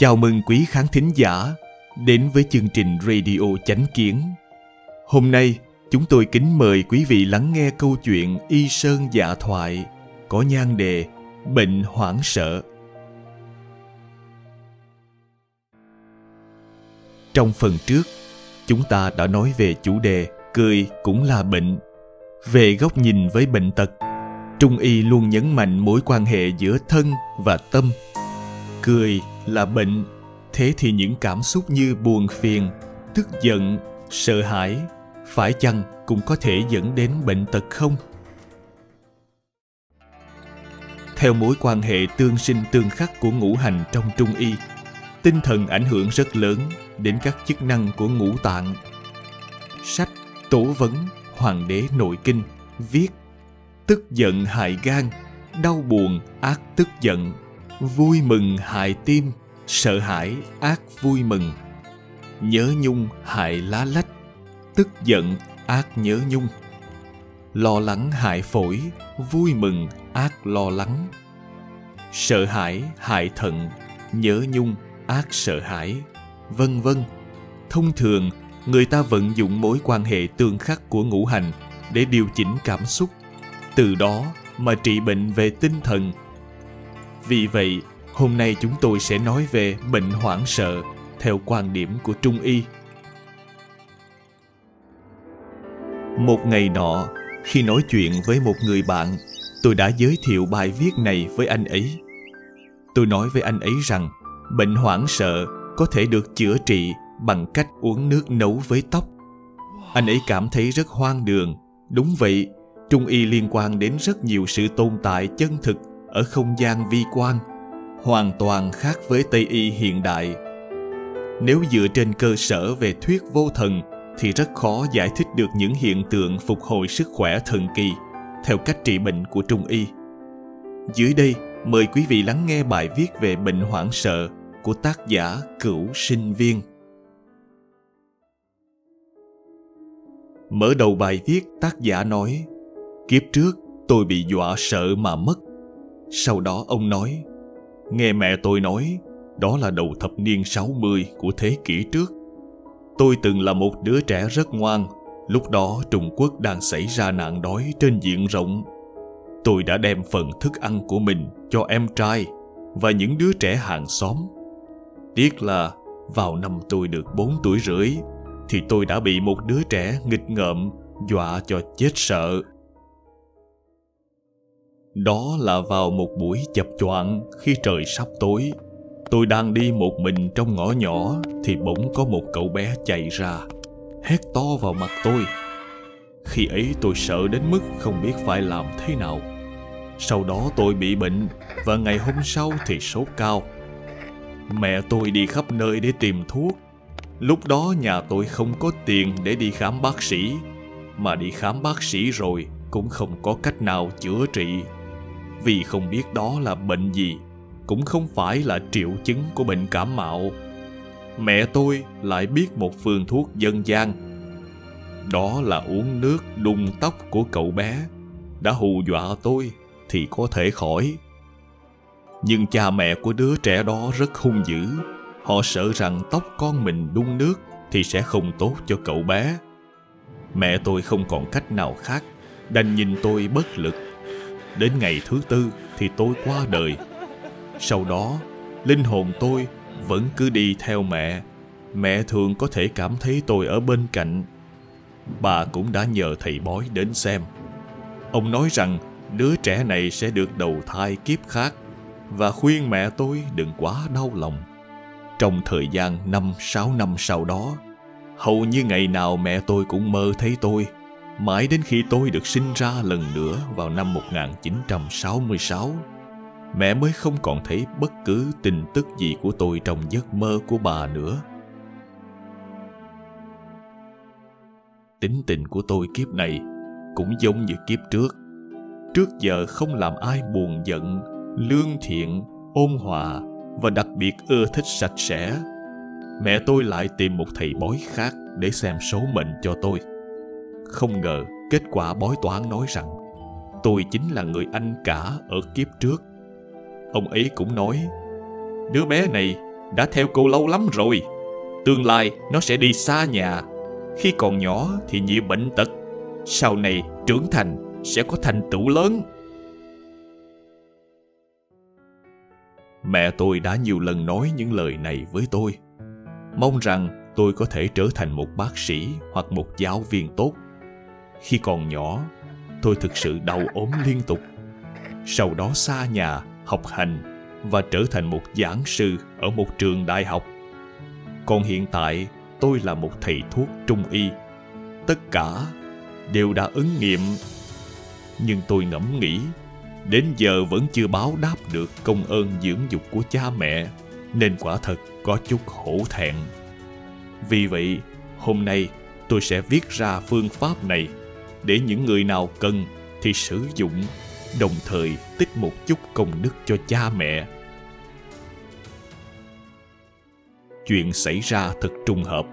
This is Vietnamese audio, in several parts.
Chào mừng quý khán thính giả đến với chương trình Radio Chánh Kiến. Hôm nay, chúng tôi kính mời quý vị lắng nghe câu chuyện Y Sơn Dạ Thoại có nhan đề Bệnh hoảng sợ. Trong phần trước, chúng ta đã nói về chủ đề cười cũng là bệnh. Về góc nhìn với bệnh tật, Trung y luôn nhấn mạnh mối quan hệ giữa thân và tâm. Cười là bệnh, thế thì những cảm xúc như buồn phiền, tức giận, sợ hãi, phải chăng cũng có thể dẫn đến bệnh tật không? Theo mối quan hệ tương sinh tương khắc của ngũ hành trong Trung y, tinh thần ảnh hưởng rất lớn đến các chức năng của ngũ tạng. Sách Tố vấn Hoàng đế nội kinh viết tức giận hại gan, đau buồn ác tức giận, vui mừng hại tim, sợ hãi ác vui mừng. Nhớ nhung hại lá lách, tức giận ác nhớ nhung. Lo lắng hại phổi, vui mừng ác lo lắng. Sợ hãi hại thận, nhớ nhung ác sợ hãi, vân vân. Thông thường, người ta vận dụng mối quan hệ tương khắc của ngũ hành để điều chỉnh cảm xúc từ đó mà trị bệnh về tinh thần vì vậy, hôm nay chúng tôi sẽ nói về bệnh hoảng sợ theo quan điểm của trung y. Một ngày nọ, khi nói chuyện với một người bạn, tôi đã giới thiệu bài viết này với anh ấy. Tôi nói với anh ấy rằng, bệnh hoảng sợ có thể được chữa trị bằng cách uống nước nấu với tóc. Anh ấy cảm thấy rất hoang đường. Đúng vậy, Trung y liên quan đến rất nhiều sự tồn tại chân thực ở không gian vi quan, hoàn toàn khác với Tây y hiện đại. Nếu dựa trên cơ sở về thuyết vô thần thì rất khó giải thích được những hiện tượng phục hồi sức khỏe thần kỳ theo cách trị bệnh của Trung y. Dưới đây, mời quý vị lắng nghe bài viết về bệnh hoảng sợ của tác giả Cửu Sinh Viên. Mở đầu bài viết, tác giả nói Kiếp trước tôi bị dọa sợ mà mất. Sau đó ông nói, nghe mẹ tôi nói, đó là đầu thập niên 60 của thế kỷ trước. Tôi từng là một đứa trẻ rất ngoan, lúc đó Trung Quốc đang xảy ra nạn đói trên diện rộng. Tôi đã đem phần thức ăn của mình cho em trai và những đứa trẻ hàng xóm. Tiếc là vào năm tôi được 4 tuổi rưỡi thì tôi đã bị một đứa trẻ nghịch ngợm dọa cho chết sợ. Đó là vào một buổi chập choạng khi trời sắp tối. Tôi đang đi một mình trong ngõ nhỏ thì bỗng có một cậu bé chạy ra, hét to vào mặt tôi. Khi ấy tôi sợ đến mức không biết phải làm thế nào. Sau đó tôi bị bệnh và ngày hôm sau thì sốt cao. Mẹ tôi đi khắp nơi để tìm thuốc. Lúc đó nhà tôi không có tiền để đi khám bác sĩ, mà đi khám bác sĩ rồi cũng không có cách nào chữa trị vì không biết đó là bệnh gì, cũng không phải là triệu chứng của bệnh cảm mạo. Mẹ tôi lại biết một phương thuốc dân gian. Đó là uống nước đun tóc của cậu bé. Đã hù dọa tôi thì có thể khỏi. Nhưng cha mẹ của đứa trẻ đó rất hung dữ. Họ sợ rằng tóc con mình đun nước thì sẽ không tốt cho cậu bé. Mẹ tôi không còn cách nào khác, đành nhìn tôi bất lực. Đến ngày thứ tư thì tôi qua đời. Sau đó, linh hồn tôi vẫn cứ đi theo mẹ. Mẹ thường có thể cảm thấy tôi ở bên cạnh. Bà cũng đã nhờ thầy bói đến xem. Ông nói rằng đứa trẻ này sẽ được đầu thai kiếp khác và khuyên mẹ tôi đừng quá đau lòng. Trong thời gian năm sáu năm sau đó, hầu như ngày nào mẹ tôi cũng mơ thấy tôi Mãi đến khi tôi được sinh ra lần nữa vào năm 1966, mẹ mới không còn thấy bất cứ tin tức gì của tôi trong giấc mơ của bà nữa. Tính tình của tôi kiếp này cũng giống như kiếp trước. Trước giờ không làm ai buồn giận, lương thiện, ôn hòa và đặc biệt ưa thích sạch sẽ. Mẹ tôi lại tìm một thầy bói khác để xem số mệnh cho tôi không ngờ kết quả bói toán nói rằng tôi chính là người anh cả ở kiếp trước. Ông ấy cũng nói, đứa bé này đã theo cô lâu lắm rồi. Tương lai nó sẽ đi xa nhà. Khi còn nhỏ thì nhiều bệnh tật. Sau này trưởng thành sẽ có thành tựu lớn. Mẹ tôi đã nhiều lần nói những lời này với tôi. Mong rằng tôi có thể trở thành một bác sĩ hoặc một giáo viên tốt. Khi còn nhỏ, tôi thực sự đau ốm liên tục. Sau đó xa nhà, học hành và trở thành một giảng sư ở một trường đại học. Còn hiện tại, tôi là một thầy thuốc trung y. Tất cả đều đã ứng nghiệm. Nhưng tôi ngẫm nghĩ, đến giờ vẫn chưa báo đáp được công ơn dưỡng dục của cha mẹ, nên quả thật có chút hổ thẹn. Vì vậy, hôm nay tôi sẽ viết ra phương pháp này để những người nào cần thì sử dụng, đồng thời tích một chút công đức cho cha mẹ. Chuyện xảy ra thật trùng hợp.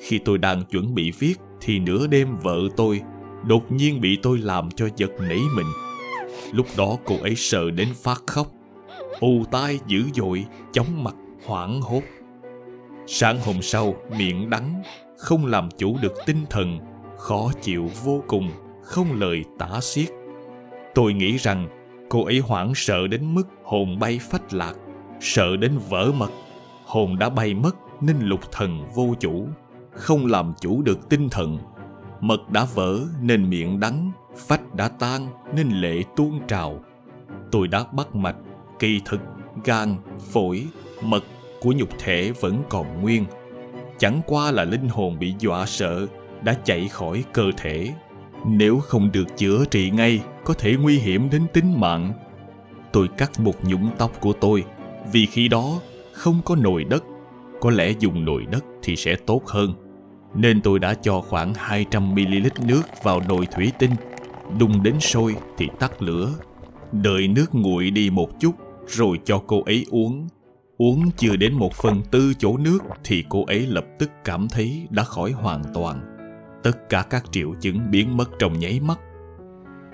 Khi tôi đang chuẩn bị viết thì nửa đêm vợ tôi đột nhiên bị tôi làm cho giật nảy mình. Lúc đó cô ấy sợ đến phát khóc ù tai dữ dội, chóng mặt, hoảng hốt. Sáng hôm sau, miệng đắng, không làm chủ được tinh thần khó chịu vô cùng, không lời tả xiết. Tôi nghĩ rằng cô ấy hoảng sợ đến mức hồn bay phách lạc, sợ đến vỡ mật. Hồn đã bay mất nên lục thần vô chủ, không làm chủ được tinh thần. Mật đã vỡ nên miệng đắng, phách đã tan nên lệ tuôn trào. Tôi đã bắt mạch, kỳ thực, gan, phổi, mật của nhục thể vẫn còn nguyên. Chẳng qua là linh hồn bị dọa sợ đã chạy khỏi cơ thể. Nếu không được chữa trị ngay, có thể nguy hiểm đến tính mạng. Tôi cắt một nhũng tóc của tôi, vì khi đó không có nồi đất. Có lẽ dùng nồi đất thì sẽ tốt hơn. Nên tôi đã cho khoảng 200ml nước vào nồi thủy tinh. Đun đến sôi thì tắt lửa. Đợi nước nguội đi một chút, rồi cho cô ấy uống. Uống chưa đến một phần tư chỗ nước thì cô ấy lập tức cảm thấy đã khỏi hoàn toàn tất cả các triệu chứng biến mất trong nháy mắt.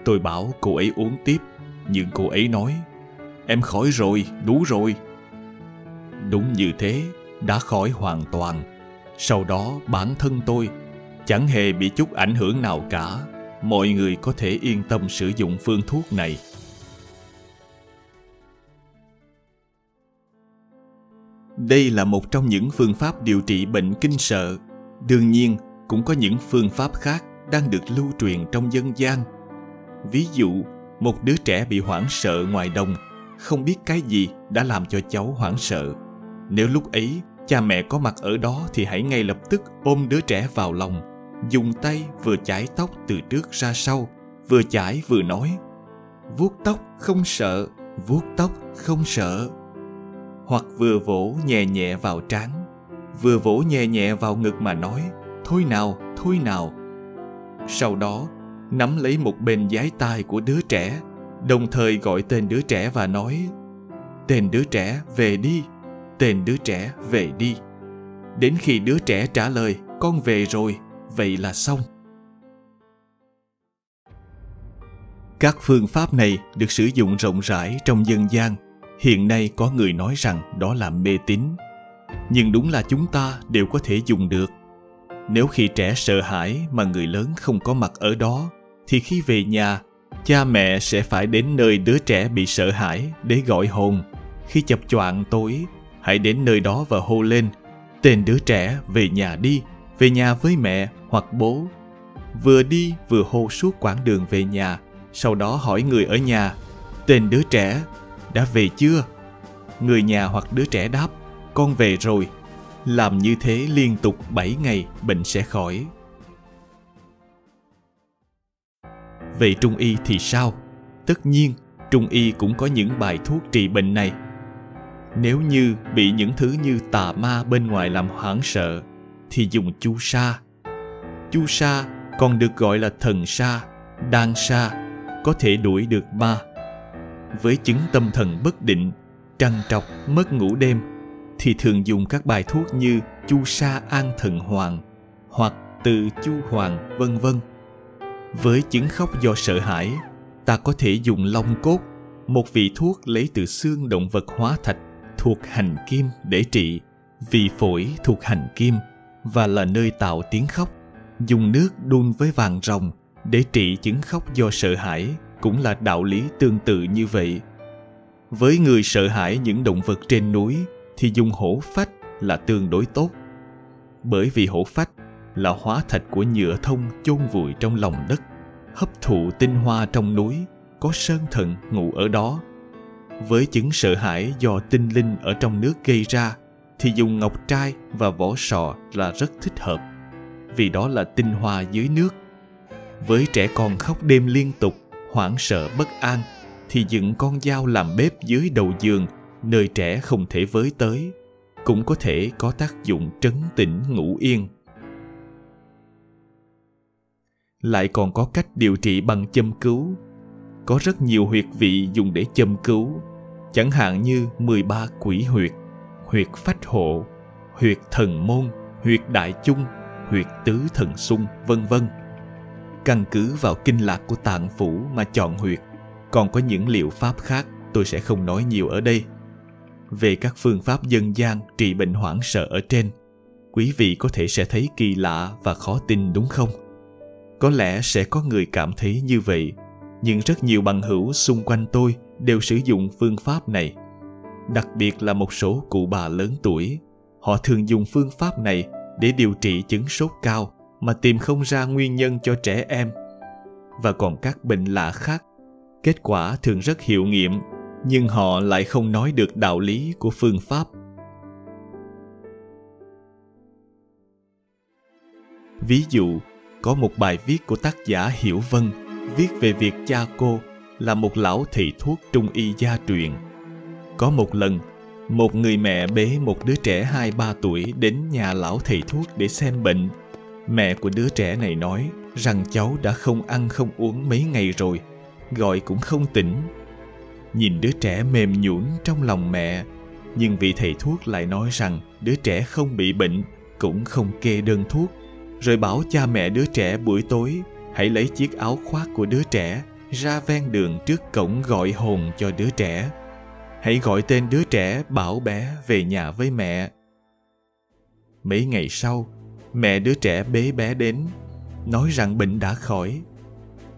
Tôi bảo cô ấy uống tiếp, nhưng cô ấy nói, em khỏi rồi, đủ rồi. Đúng như thế, đã khỏi hoàn toàn. Sau đó, bản thân tôi chẳng hề bị chút ảnh hưởng nào cả. Mọi người có thể yên tâm sử dụng phương thuốc này. Đây là một trong những phương pháp điều trị bệnh kinh sợ. Đương nhiên cũng có những phương pháp khác đang được lưu truyền trong dân gian. Ví dụ, một đứa trẻ bị hoảng sợ ngoài đồng, không biết cái gì đã làm cho cháu hoảng sợ. Nếu lúc ấy cha mẹ có mặt ở đó thì hãy ngay lập tức ôm đứa trẻ vào lòng, dùng tay vừa chải tóc từ trước ra sau, vừa chải vừa nói, vuốt tóc không sợ, vuốt tóc không sợ. Hoặc vừa vỗ nhẹ nhẹ vào trán, vừa vỗ nhẹ nhẹ vào ngực mà nói thôi nào thôi nào. Sau đó, nắm lấy một bên giái tai của đứa trẻ, đồng thời gọi tên đứa trẻ và nói, tên đứa trẻ, về đi, tên đứa trẻ, về đi. Đến khi đứa trẻ trả lời, con về rồi, vậy là xong. Các phương pháp này được sử dụng rộng rãi trong dân gian. Hiện nay có người nói rằng đó là mê tín. Nhưng đúng là chúng ta đều có thể dùng được nếu khi trẻ sợ hãi mà người lớn không có mặt ở đó, thì khi về nhà, cha mẹ sẽ phải đến nơi đứa trẻ bị sợ hãi để gọi hồn. Khi chập choạng tối, hãy đến nơi đó và hô lên, tên đứa trẻ, về nhà đi, về nhà với mẹ hoặc bố. Vừa đi vừa hô suốt quãng đường về nhà, sau đó hỏi người ở nhà, tên đứa trẻ, đã về chưa? Người nhà hoặc đứa trẻ đáp, con về rồi làm như thế liên tục 7 ngày bệnh sẽ khỏi. Về trung y thì sao? Tất nhiên, trung y cũng có những bài thuốc trị bệnh này. Nếu như bị những thứ như tà ma bên ngoài làm hoảng sợ, thì dùng chu sa. Chu sa còn được gọi là thần sa, đan sa, có thể đuổi được ma. Với chứng tâm thần bất định, trằn trọc, mất ngủ đêm thì thường dùng các bài thuốc như chu sa an thần hoàng hoặc từ chu hoàng vân vân. Với chứng khóc do sợ hãi, ta có thể dùng long cốt, một vị thuốc lấy từ xương động vật hóa thạch thuộc hành kim để trị. vì phổi thuộc hành kim và là nơi tạo tiếng khóc dùng nước đun với vàng rồng để trị chứng khóc do sợ hãi cũng là đạo lý tương tự như vậy với người sợ hãi những động vật trên núi thì dùng hổ phách là tương đối tốt. Bởi vì hổ phách là hóa thạch của nhựa thông chôn vùi trong lòng đất, hấp thụ tinh hoa trong núi, có sơn thần ngủ ở đó. Với chứng sợ hãi do tinh linh ở trong nước gây ra, thì dùng ngọc trai và vỏ sò là rất thích hợp, vì đó là tinh hoa dưới nước. Với trẻ con khóc đêm liên tục, hoảng sợ bất an, thì dựng con dao làm bếp dưới đầu giường nơi trẻ không thể với tới, cũng có thể có tác dụng trấn tĩnh ngủ yên. Lại còn có cách điều trị bằng châm cứu. Có rất nhiều huyệt vị dùng để châm cứu, chẳng hạn như 13 quỷ huyệt huyệt phách hộ, huyệt thần môn, huyệt đại chung, huyệt tứ thần xung, vân vân. Căn cứ vào kinh lạc của tạng phủ mà chọn huyệt. Còn có những liệu pháp khác, tôi sẽ không nói nhiều ở đây về các phương pháp dân gian trị bệnh hoảng sợ ở trên. Quý vị có thể sẽ thấy kỳ lạ và khó tin, đúng không? Có lẽ sẽ có người cảm thấy như vậy, nhưng rất nhiều bằng hữu xung quanh tôi đều sử dụng phương pháp này. Đặc biệt là một số cụ bà lớn tuổi, họ thường dùng phương pháp này để điều trị chứng sốt cao mà tìm không ra nguyên nhân cho trẻ em. Và còn các bệnh lạ khác, kết quả thường rất hiệu nghiệm nhưng họ lại không nói được đạo lý của phương pháp. Ví dụ, có một bài viết của tác giả hiểu vân, viết về việc cha cô là một lão thầy thuốc trung y gia truyền. Có một lần, một người mẹ bế một đứa trẻ hai ba tuổi đến nhà lão thầy thuốc để xem bệnh. Mẹ của đứa trẻ này nói rằng cháu đã không ăn không uống mấy ngày rồi, gọi cũng không tỉnh nhìn đứa trẻ mềm nhũn trong lòng mẹ. Nhưng vị thầy thuốc lại nói rằng đứa trẻ không bị bệnh, cũng không kê đơn thuốc. Rồi bảo cha mẹ đứa trẻ buổi tối, hãy lấy chiếc áo khoác của đứa trẻ ra ven đường trước cổng gọi hồn cho đứa trẻ. Hãy gọi tên đứa trẻ bảo bé về nhà với mẹ. Mấy ngày sau, mẹ đứa trẻ bế bé đến, nói rằng bệnh đã khỏi.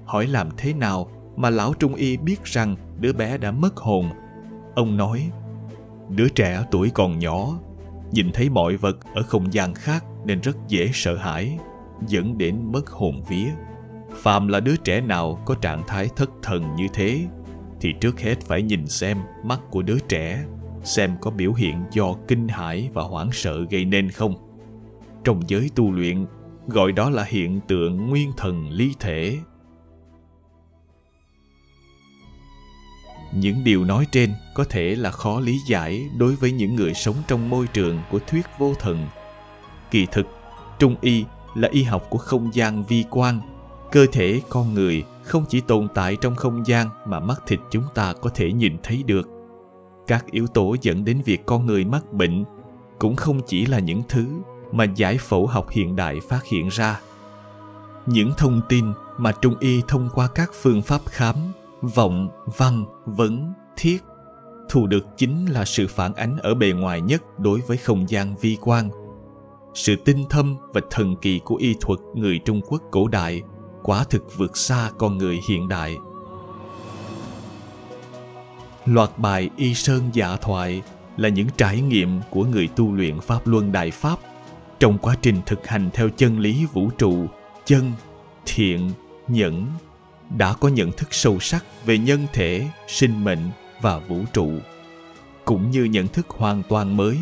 Hỏi làm thế nào mà lão trung y biết rằng đứa bé đã mất hồn. Ông nói, đứa trẻ tuổi còn nhỏ, nhìn thấy mọi vật ở không gian khác nên rất dễ sợ hãi, dẫn đến mất hồn vía. Phàm là đứa trẻ nào có trạng thái thất thần như thế, thì trước hết phải nhìn xem mắt của đứa trẻ, xem có biểu hiện do kinh hãi và hoảng sợ gây nên không. Trong giới tu luyện, gọi đó là hiện tượng nguyên thần ly thể. Những điều nói trên có thể là khó lý giải đối với những người sống trong môi trường của thuyết vô thần. Kỳ thực, trung y là y học của không gian vi quan cơ thể con người không chỉ tồn tại trong không gian mà mắt thịt chúng ta có thể nhìn thấy được. Các yếu tố dẫn đến việc con người mắc bệnh cũng không chỉ là những thứ mà giải phẫu học hiện đại phát hiện ra. Những thông tin mà trung y thông qua các phương pháp khám vọng văn vấn thiết. Thu được chính là sự phản ánh ở bề ngoài nhất đối với không gian vi quan sự tinh thâm và thần kỳ của y thuật người trung quốc cổ đại quả thực vượt xa con người hiện đại. Loạt bài y sơn dạ thoại là những trải nghiệm của người tu luyện pháp luân đại pháp. Trong quá trình thực hành theo chân lý vũ trụ, chân, thiện, nhẫn đã có nhận thức sâu sắc về nhân thể, sinh mệnh và vũ trụ, cũng như nhận thức hoàn toàn mới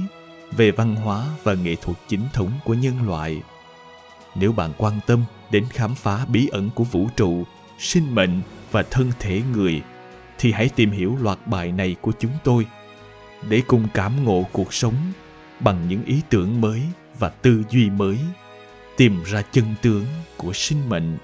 về văn hóa và nghệ thuật chính thống của nhân loại. Nếu bạn quan tâm đến khám phá bí ẩn của vũ trụ, sinh mệnh và thân thể người, thì hãy tìm hiểu loạt bài này của chúng tôi để cùng cảm ngộ cuộc sống bằng những ý tưởng mới và tư duy mới, tìm ra chân tướng của sinh mệnh.